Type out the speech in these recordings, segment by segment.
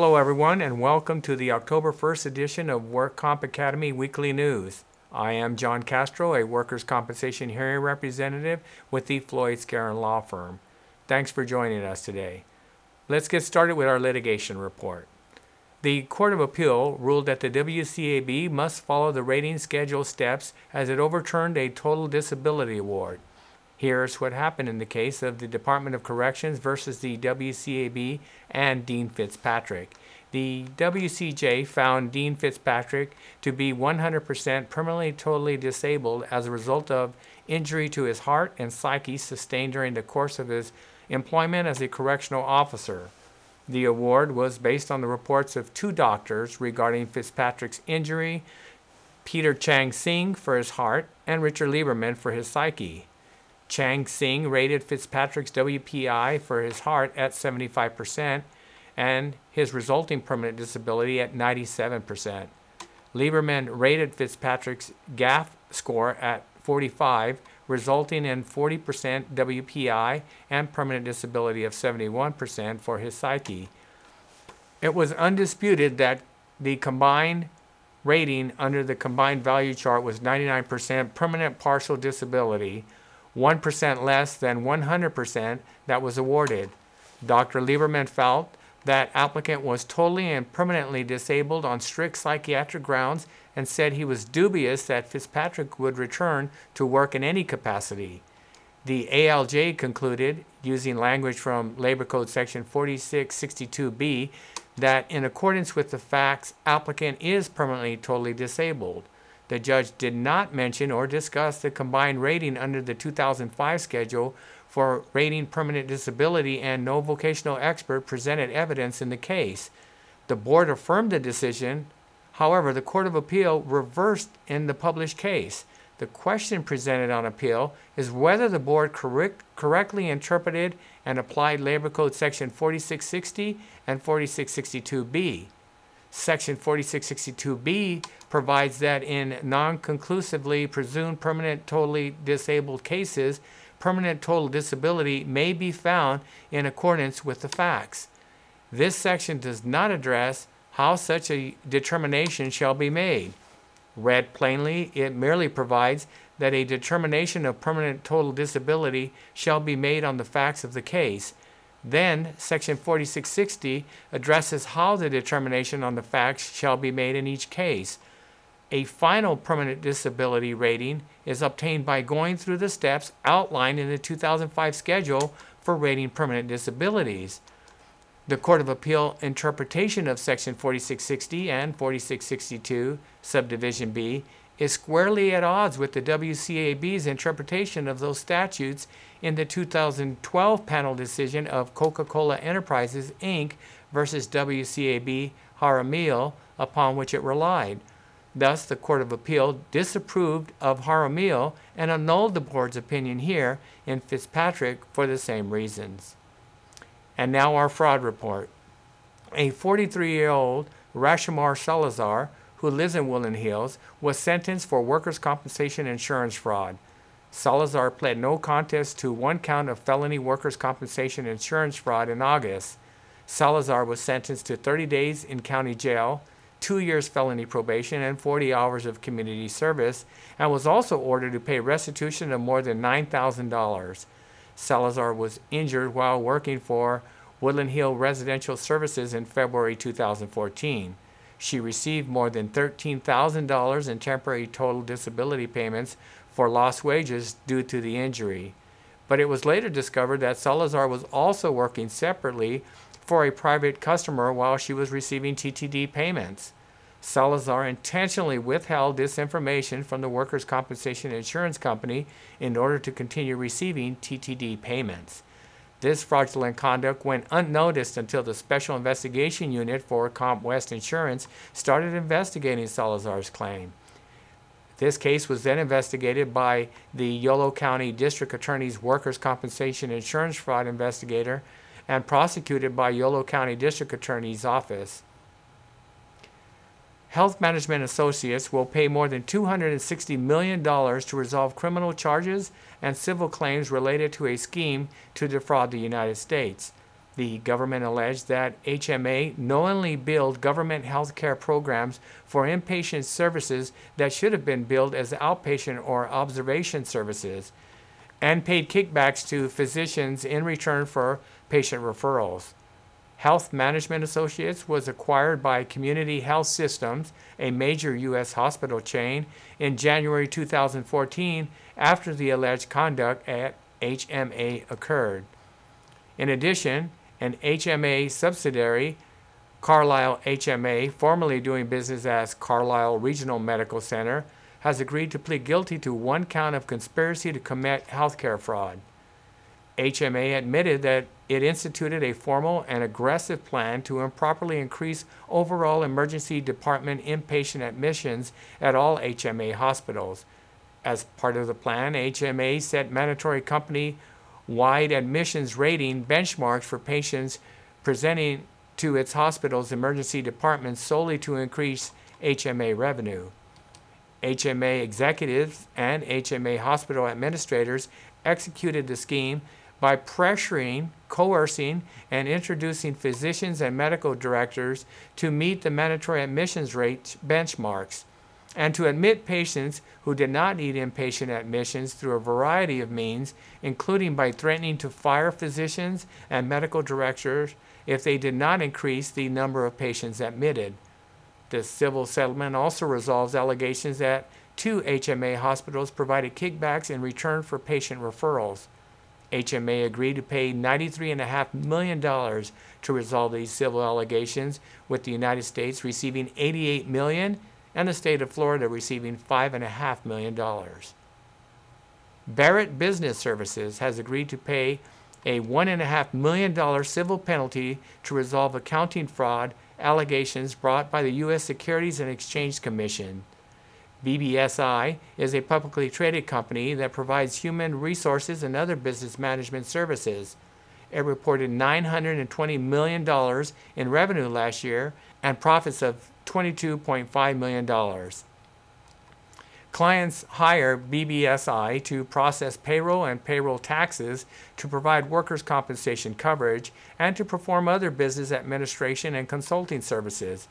Hello, everyone, and welcome to the October 1st edition of Work Comp Academy Weekly News. I am John Castro, a workers' compensation hearing representative with the Floyd Skeren Law Firm. Thanks for joining us today. Let's get started with our litigation report. The Court of Appeal ruled that the WCAB must follow the rating schedule steps as it overturned a total disability award. Here's what happened in the case of the Department of Corrections versus the WCAB and Dean Fitzpatrick. The WCJ found Dean Fitzpatrick to be 100% permanently totally disabled as a result of injury to his heart and psyche sustained during the course of his employment as a correctional officer. The award was based on the reports of two doctors regarding Fitzpatrick's injury Peter Chang Singh for his heart and Richard Lieberman for his psyche. Chang Singh rated Fitzpatrick's WPI for his heart at 75% and his resulting permanent disability at 97%. Lieberman rated Fitzpatrick's GAF score at 45, resulting in 40% WPI and permanent disability of 71% for his psyche. It was undisputed that the combined rating under the combined value chart was 99% permanent partial disability, 1% less than 100% that was awarded. Dr. Lieberman felt that applicant was totally and permanently disabled on strict psychiatric grounds and said he was dubious that Fitzpatrick would return to work in any capacity. The ALJ concluded, using language from Labor Code Section 4662B, that in accordance with the facts, applicant is permanently totally disabled. The judge did not mention or discuss the combined rating under the 2005 schedule for rating permanent disability, and no vocational expert presented evidence in the case. The board affirmed the decision. However, the Court of Appeal reversed in the published case. The question presented on appeal is whether the board correct, correctly interpreted and applied Labor Code Section 4660 and 4662B. Section 4662B provides that in non conclusively presumed permanent totally disabled cases, permanent total disability may be found in accordance with the facts. This section does not address how such a determination shall be made. Read plainly, it merely provides that a determination of permanent total disability shall be made on the facts of the case. Then, Section 4660 addresses how the determination on the facts shall be made in each case. A final permanent disability rating is obtained by going through the steps outlined in the 2005 schedule for rating permanent disabilities. The Court of Appeal interpretation of Section 4660 and 4662, Subdivision B, is squarely at odds with the WCAB's interpretation of those statutes in the 2012 panel decision of Coca Cola Enterprises, Inc. versus WCAB Jaramillo, upon which it relied. Thus, the Court of Appeal disapproved of Jaramillo and annulled the board's opinion here in Fitzpatrick for the same reasons. And now our fraud report. A 43 year old Rashomar Salazar, who lives in Woodland Hills, was sentenced for workers' compensation insurance fraud. Salazar pled no contest to one count of felony workers' compensation insurance fraud in August. Salazar was sentenced to 30 days in county jail, two years felony probation, and 40 hours of community service, and was also ordered to pay restitution of more than $9,000. Salazar was injured while working for Woodland Hill Residential Services in February 2014. She received more than $13,000 in temporary total disability payments for lost wages due to the injury. But it was later discovered that Salazar was also working separately for a private customer while she was receiving TTD payments. Salazar intentionally withheld this information from the workers' compensation insurance company in order to continue receiving TTD payments. This fraudulent conduct went unnoticed until the Special Investigation Unit for Comp West Insurance started investigating Salazar's claim. This case was then investigated by the Yolo County District Attorney's Workers' Compensation Insurance Fraud Investigator and prosecuted by Yolo County District Attorney's Office. Health Management Associates will pay more than $260 million to resolve criminal charges and civil claims related to a scheme to defraud the United States. The government alleged that HMA knowingly billed government health care programs for inpatient services that should have been billed as outpatient or observation services and paid kickbacks to physicians in return for patient referrals. Health Management Associates was acquired by Community Health Systems, a major U.S. hospital chain, in January 2014 after the alleged conduct at HMA occurred. In addition, an HMA subsidiary, Carlisle HMA, formerly doing business as Carlisle Regional Medical Center, has agreed to plead guilty to one count of conspiracy to commit healthcare fraud. HMA admitted that it instituted a formal and aggressive plan to improperly increase overall emergency department inpatient admissions at all HMA hospitals. As part of the plan, HMA set mandatory company wide admissions rating benchmarks for patients presenting to its hospital's emergency departments solely to increase HMA revenue. HMA executives and HMA hospital administrators executed the scheme by pressuring, coercing, and introducing physicians and medical directors to meet the mandatory admissions rate benchmarks and to admit patients who did not need inpatient admissions through a variety of means, including by threatening to fire physicians and medical directors if they did not increase the number of patients admitted. The civil settlement also resolves allegations that two HMA hospitals provided kickbacks in return for patient referrals. HMA agreed to pay $93.5 million to resolve these civil allegations, with the United States receiving $88 million and the state of Florida receiving $5.5 million. Barrett Business Services has agreed to pay a $1.5 million civil penalty to resolve accounting fraud allegations brought by the U.S. Securities and Exchange Commission. BBSI is a publicly traded company that provides human resources and other business management services. It reported $920 million in revenue last year and profits of $22.5 million. Clients hire BBSI to process payroll and payroll taxes, to provide workers' compensation coverage, and to perform other business administration and consulting services.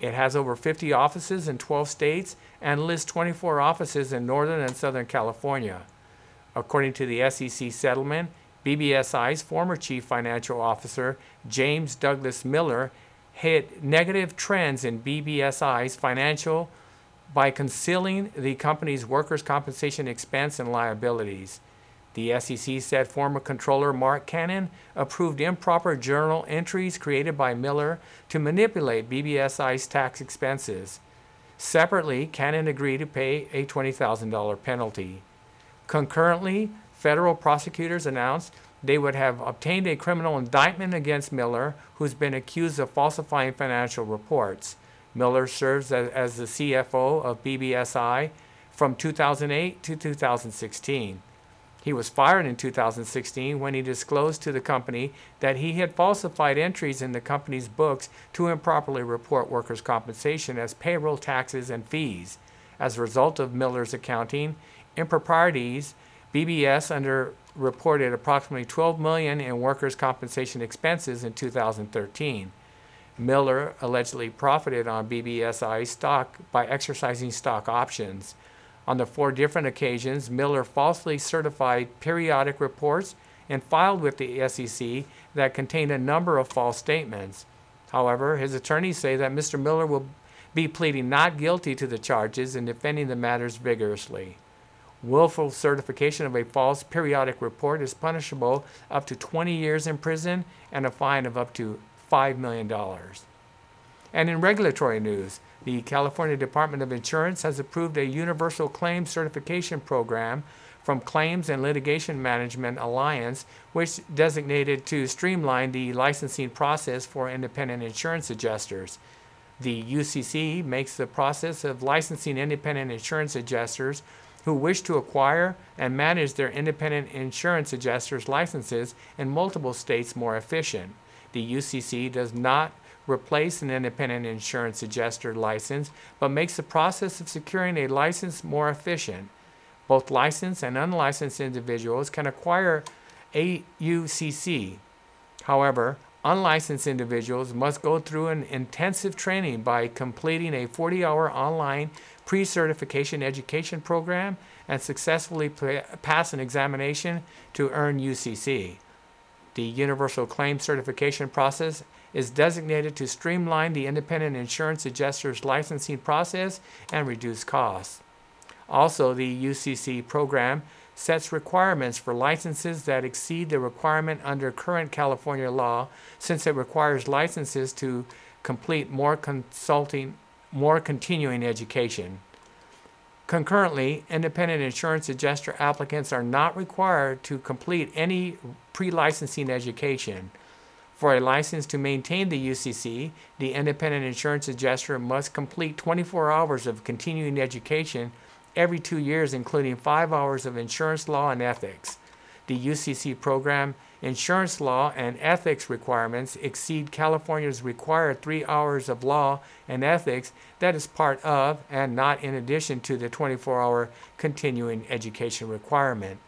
It has over 50 offices in 12 states and lists 24 offices in Northern and Southern California. According to the SEC settlement, BBSI's former chief financial officer, James Douglas Miller, hit negative trends in BBSI's financial by concealing the company's workers' compensation expense and liabilities. The SEC said former controller Mark Cannon approved improper journal entries created by Miller to manipulate BBSI's tax expenses. Separately, Cannon agreed to pay a $20,000 penalty. Concurrently, federal prosecutors announced they would have obtained a criminal indictment against Miller, who's been accused of falsifying financial reports. Miller serves as, as the CFO of BBSI from 2008 to 2016. He was fired in 2016 when he disclosed to the company that he had falsified entries in the company's books to improperly report workers' compensation as payroll taxes and fees. As a result of Miller's accounting improprieties, BBS underreported approximately 12 million in workers' compensation expenses in 2013. Miller allegedly profited on BBSI stock by exercising stock options. On the four different occasions, Miller falsely certified periodic reports and filed with the SEC that contained a number of false statements. However, his attorneys say that Mr. Miller will be pleading not guilty to the charges and defending the matters vigorously. Willful certification of a false periodic report is punishable up to 20 years in prison and a fine of up to $5 million. And in regulatory news, the California Department of Insurance has approved a universal claims certification program from Claims and Litigation Management Alliance, which designated to streamline the licensing process for independent insurance adjusters. The UCC makes the process of licensing independent insurance adjusters who wish to acquire and manage their independent insurance adjusters licenses in multiple states more efficient. The UCC does not replace an independent insurance adjuster license, but makes the process of securing a license more efficient. Both licensed and unlicensed individuals can acquire a UCC. However, unlicensed individuals must go through an intensive training by completing a 40 hour online pre certification education program and successfully pass an examination to earn UCC. The Universal Claim Certification process is designated to streamline the independent insurance adjuster's licensing process and reduce costs. Also, the UCC program sets requirements for licenses that exceed the requirement under current California law since it requires licenses to complete more consulting more continuing education. Concurrently, independent insurance adjuster applicants are not required to complete any pre-licensing education. For a license to maintain the UCC, the independent insurance adjuster must complete 24 hours of continuing education every two years, including five hours of insurance law and ethics. The UCC program insurance law and ethics requirements exceed California's required three hours of law and ethics that is part of and not in addition to the 24 hour continuing education requirement.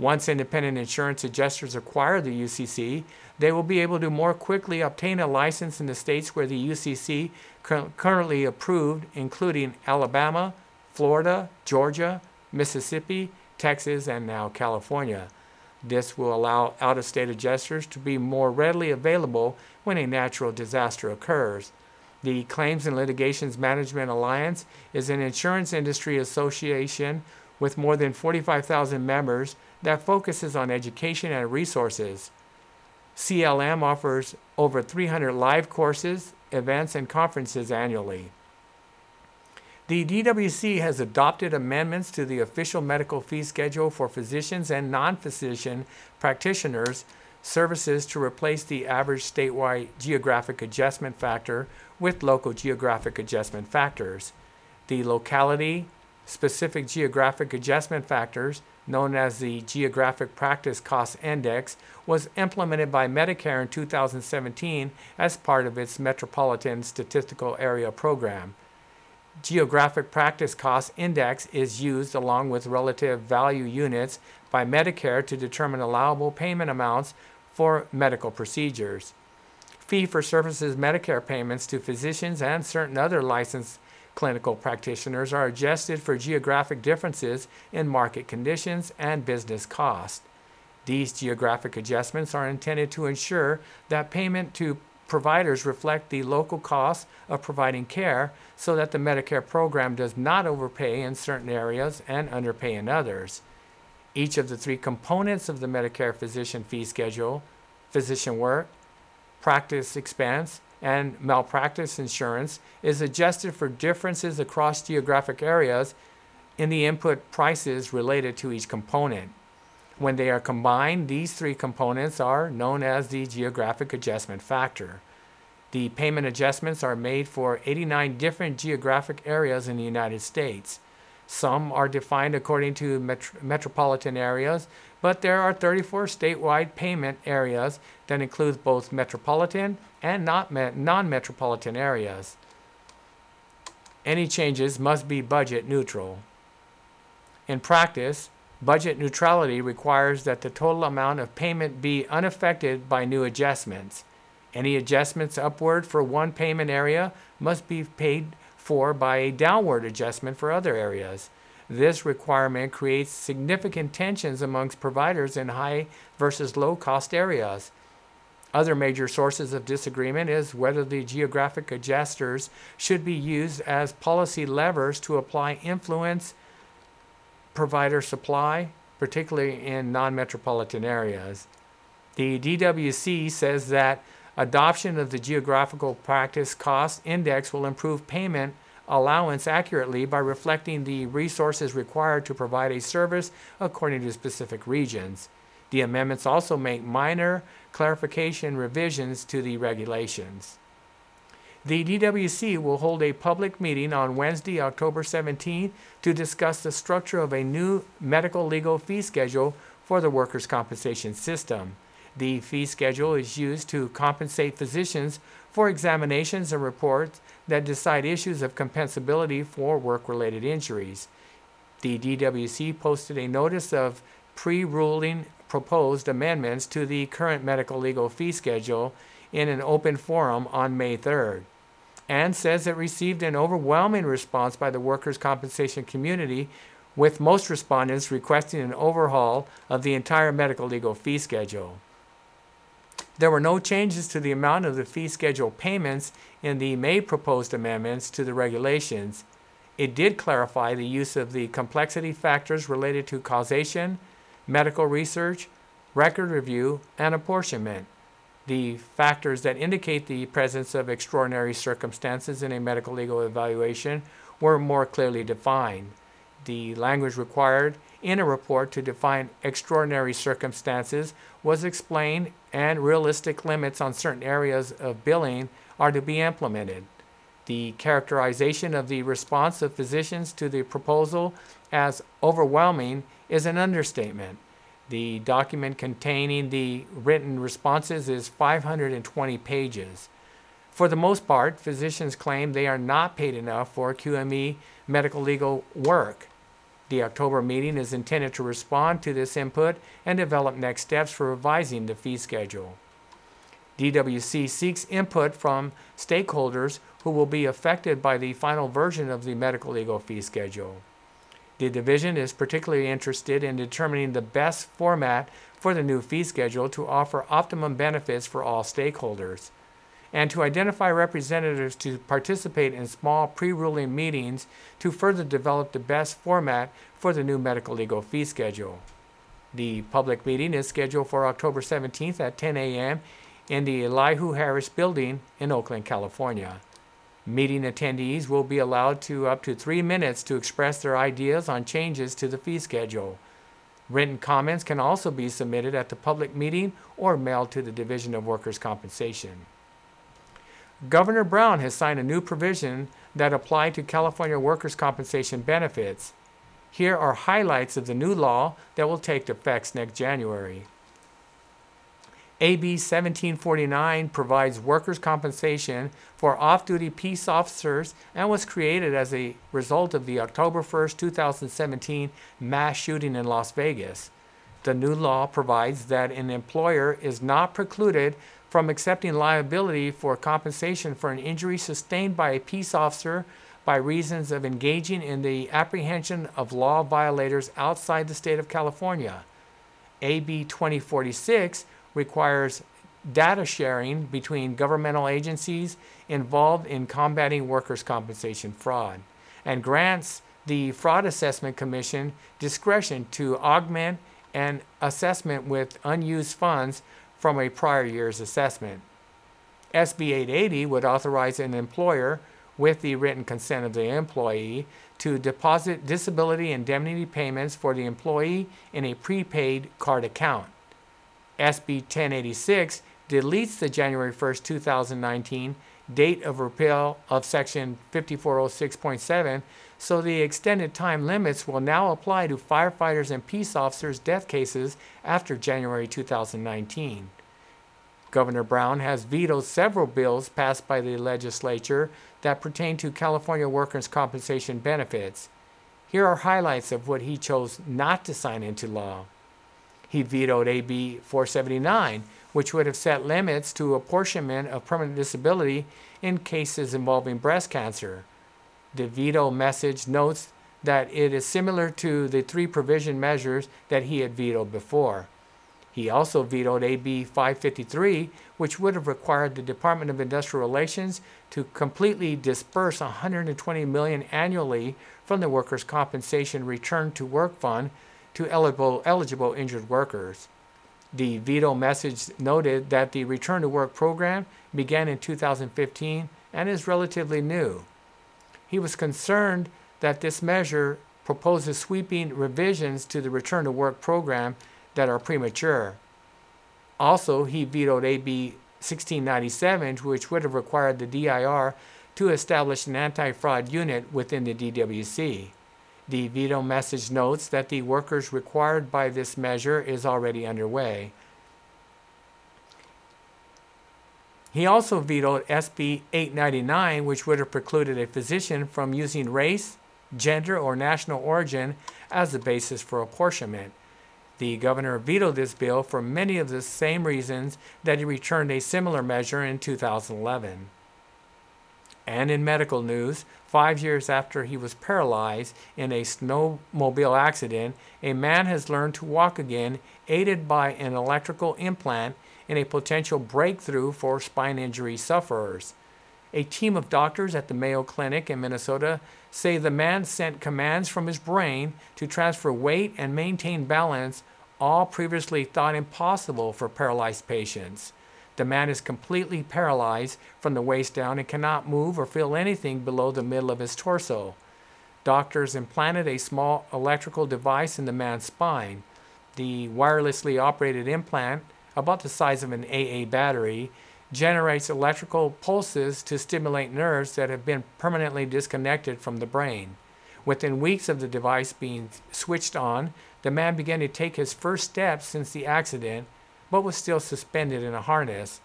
Once independent insurance adjusters acquire the UCC, they will be able to more quickly obtain a license in the states where the UCC currently approved, including Alabama, Florida, Georgia, Mississippi, Texas, and now California. This will allow out of state adjusters to be more readily available when a natural disaster occurs. The Claims and Litigations Management Alliance is an insurance industry association with more than 45,000 members that focuses on education and resources. CLM offers over 300 live courses, events, and conferences annually. The DWC has adopted amendments to the official medical fee schedule for physicians and non physician practitioners services to replace the average statewide geographic adjustment factor with local geographic adjustment factors. The locality specific geographic adjustment factors, known as the Geographic Practice Cost Index, was implemented by Medicare in 2017 as part of its Metropolitan Statistical Area Program. Geographic Practice Cost Index is used along with relative value units by Medicare to determine allowable payment amounts for medical procedures. Fee for services Medicare payments to physicians and certain other licensed clinical practitioners are adjusted for geographic differences in market conditions and business cost. These geographic adjustments are intended to ensure that payment to providers reflect the local costs of providing care so that the Medicare program does not overpay in certain areas and underpay in others. Each of the three components of the Medicare physician fee schedule physician work, practice expense, and malpractice insurance is adjusted for differences across geographic areas in the input prices related to each component. When they are combined, these three components are known as the geographic adjustment factor. The payment adjustments are made for 89 different geographic areas in the United States. Some are defined according to metropolitan areas, but there are 34 statewide payment areas that include both metropolitan and non metropolitan areas. Any changes must be budget neutral. In practice, Budget neutrality requires that the total amount of payment be unaffected by new adjustments. Any adjustments upward for one payment area must be paid for by a downward adjustment for other areas. This requirement creates significant tensions amongst providers in high versus low cost areas. Other major sources of disagreement is whether the geographic adjusters should be used as policy levers to apply influence provider supply, particularly in non metropolitan areas. The DWC says that adoption of the Geographical Practice Cost Index will improve payment allowance accurately by reflecting the resources required to provide a service according to specific regions. The amendments also make minor clarification revisions to the regulations. The DWC will hold a public meeting on Wednesday, October 17, to discuss the structure of a new medical legal fee schedule for the workers' compensation system. The fee schedule is used to compensate physicians for examinations and reports that decide issues of compensability for work related injuries. The DWC posted a notice of pre ruling proposed amendments to the current medical legal fee schedule in an open forum on May 3rd and says it received an overwhelming response by the workers' compensation community, with most respondents requesting an overhaul of the entire medical legal fee schedule. There were no changes to the amount of the fee schedule payments in the May proposed amendments to the regulations. It did clarify the use of the complexity factors related to causation, medical research, record review, and apportionment. The factors that indicate the presence of extraordinary circumstances in a medical legal evaluation were more clearly defined. The language required in a report to define extraordinary circumstances was explained, and realistic limits on certain areas of billing are to be implemented. The characterization of the response of physicians to the proposal as overwhelming is an understatement. The document containing the written responses is 520 pages. For the most part, physicians claim they are not paid enough for QME medical legal work. The October meeting is intended to respond to this input and develop next steps for revising the fee schedule. DWC seeks input from stakeholders who will be affected by the final version of the medical legal fee schedule. The division is particularly interested in determining the best format for the new fee schedule to offer optimum benefits for all stakeholders and to identify representatives to participate in small pre-ruling meetings to further develop the best format for the new medical legal fee schedule. The public meeting is scheduled for October 17th at 10 a.m. in the Elihu Harris Building in Oakland, California. Meeting attendees will be allowed to up to three minutes to express their ideas on changes to the fee schedule. Written comments can also be submitted at the public meeting or mailed to the Division of Workers' Compensation. Governor Brown has signed a new provision that apply to California workers' compensation benefits. Here are highlights of the new law that will take effect next January. AB 1749 provides workers' compensation for off duty peace officers and was created as a result of the October 1, 2017 mass shooting in Las Vegas. The new law provides that an employer is not precluded from accepting liability for compensation for an injury sustained by a peace officer by reasons of engaging in the apprehension of law violators outside the state of California. AB 2046 requires data sharing between governmental agencies involved in combating workers' compensation fraud and grants the Fraud Assessment Commission discretion to augment an assessment with unused funds from a prior year's assessment. SB 880 would authorize an employer, with the written consent of the employee, to deposit disability indemnity payments for the employee in a prepaid card account. SB 1086 deletes the January 1, 2019 date of repeal of Section 5406.7, so the extended time limits will now apply to firefighters and peace officers' death cases after January 2019. Governor Brown has vetoed several bills passed by the legislature that pertain to California workers' compensation benefits. Here are highlights of what he chose not to sign into law. He vetoed AB 479, which would have set limits to apportionment of permanent disability in cases involving breast cancer. The veto message notes that it is similar to the three provision measures that he had vetoed before. He also vetoed AB 553, which would have required the Department of Industrial Relations to completely disperse 120 million annually from the workers' compensation return to work fund to eligible, eligible injured workers. The veto message noted that the return to work program began in 2015 and is relatively new. He was concerned that this measure proposes sweeping revisions to the return to work program that are premature. Also, he vetoed AB 1697, which would have required the DIR to establish an anti fraud unit within the DWC. The veto message notes that the workers required by this measure is already underway. He also vetoed SB 899, which would have precluded a physician from using race, gender, or national origin as the basis for apportionment. The governor vetoed this bill for many of the same reasons that he returned a similar measure in 2011. And in medical news, five years after he was paralyzed in a snowmobile accident, a man has learned to walk again, aided by an electrical implant in a potential breakthrough for spine injury sufferers. A team of doctors at the Mayo Clinic in Minnesota say the man sent commands from his brain to transfer weight and maintain balance, all previously thought impossible for paralyzed patients. The man is completely paralyzed from the waist down and cannot move or feel anything below the middle of his torso. Doctors implanted a small electrical device in the man's spine. The wirelessly operated implant, about the size of an AA battery, generates electrical pulses to stimulate nerves that have been permanently disconnected from the brain. Within weeks of the device being switched on, the man began to take his first steps since the accident but was still suspended in a harness.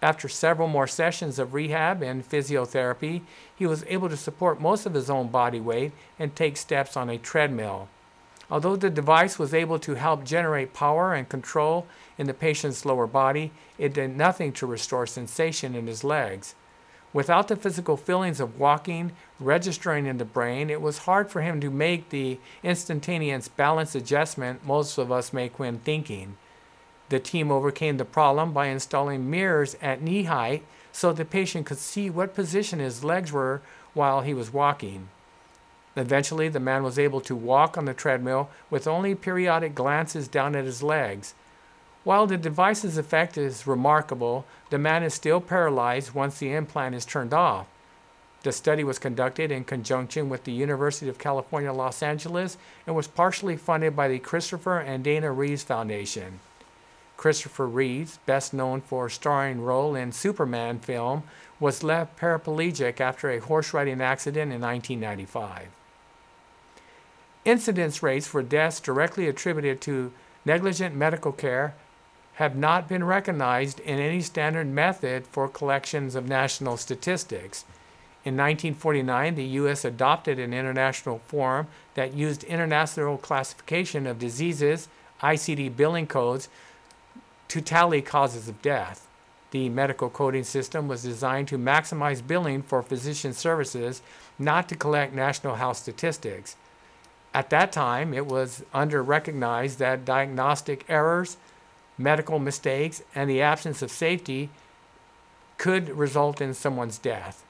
After several more sessions of rehab and physiotherapy, he was able to support most of his own body weight and take steps on a treadmill. Although the device was able to help generate power and control in the patient's lower body, it did nothing to restore sensation in his legs. Without the physical feelings of walking registering in the brain, it was hard for him to make the instantaneous balance adjustment most of us make when thinking. The team overcame the problem by installing mirrors at knee height so the patient could see what position his legs were while he was walking. Eventually, the man was able to walk on the treadmill with only periodic glances down at his legs. While the device's effect is remarkable, the man is still paralyzed once the implant is turned off. The study was conducted in conjunction with the University of California, Los Angeles, and was partially funded by the Christopher and Dana Reeves Foundation. Christopher Reeves, best known for a starring role in Superman film, was left paraplegic after a horse riding accident in 1995. Incidence rates for deaths directly attributed to negligent medical care have not been recognized in any standard method for collections of national statistics. In 1949, the U.S. adopted an international form that used international classification of diseases, ICD billing codes, to tally causes of death. The medical coding system was designed to maximize billing for physician services, not to collect national health statistics. At that time, it was under recognized that diagnostic errors, medical mistakes, and the absence of safety could result in someone's death.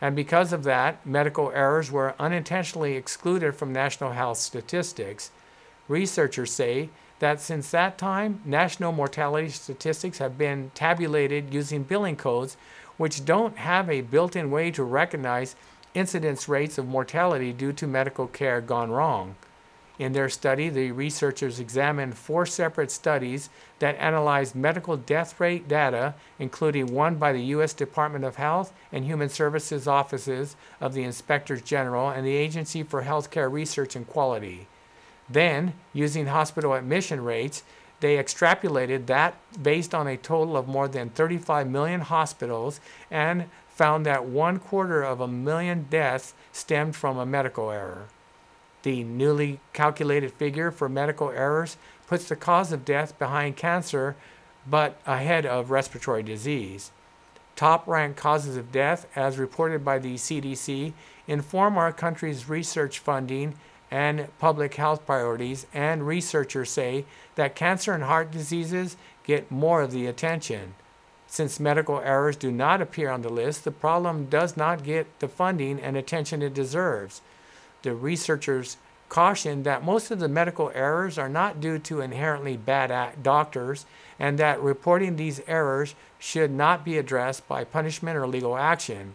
And because of that, medical errors were unintentionally excluded from national health statistics. Researchers say that since that time, national mortality statistics have been tabulated using billing codes which don't have a built in way to recognize incidence rates of mortality due to medical care gone wrong. In their study, the researchers examined four separate studies that analyzed medical death rate data, including one by the U.S. Department of Health and Human Services offices of the Inspectors General and the Agency for Healthcare Research and Quality. Then, using hospital admission rates, they extrapolated that based on a total of more than 35 million hospitals and found that one quarter of a million deaths stemmed from a medical error. The newly calculated figure for medical errors puts the cause of death behind cancer but ahead of respiratory disease. Top ranked causes of death, as reported by the CDC, inform our country's research funding and public health priorities, and researchers say that cancer and heart diseases get more of the attention. Since medical errors do not appear on the list, the problem does not get the funding and attention it deserves. The researchers caution that most of the medical errors are not due to inherently bad doctors and that reporting these errors should not be addressed by punishment or legal action.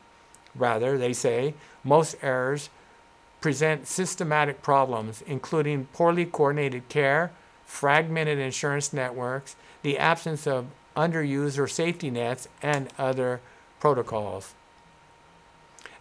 Rather, they say, most errors present systematic problems, including poorly coordinated care, fragmented insurance networks, the absence of underused or safety nets, and other protocols.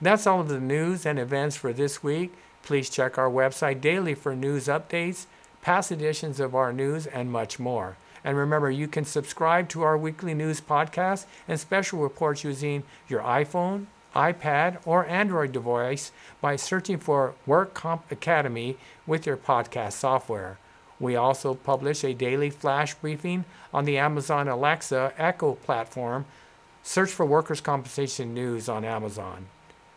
That's all of the news and events for this week. Please check our website daily for news updates, past editions of our news, and much more. And remember, you can subscribe to our weekly news podcast and special reports using your iPhone, iPad, or Android device by searching for Work Comp Academy with your podcast software. We also publish a daily flash briefing on the Amazon Alexa Echo platform. Search for workers' compensation news on Amazon.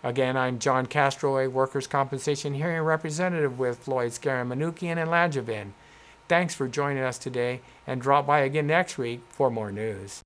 Again, I'm John Castro, a workers' compensation hearing representative with Floyd Skeren Manukian and Langevin. Thanks for joining us today and drop by again next week for more news.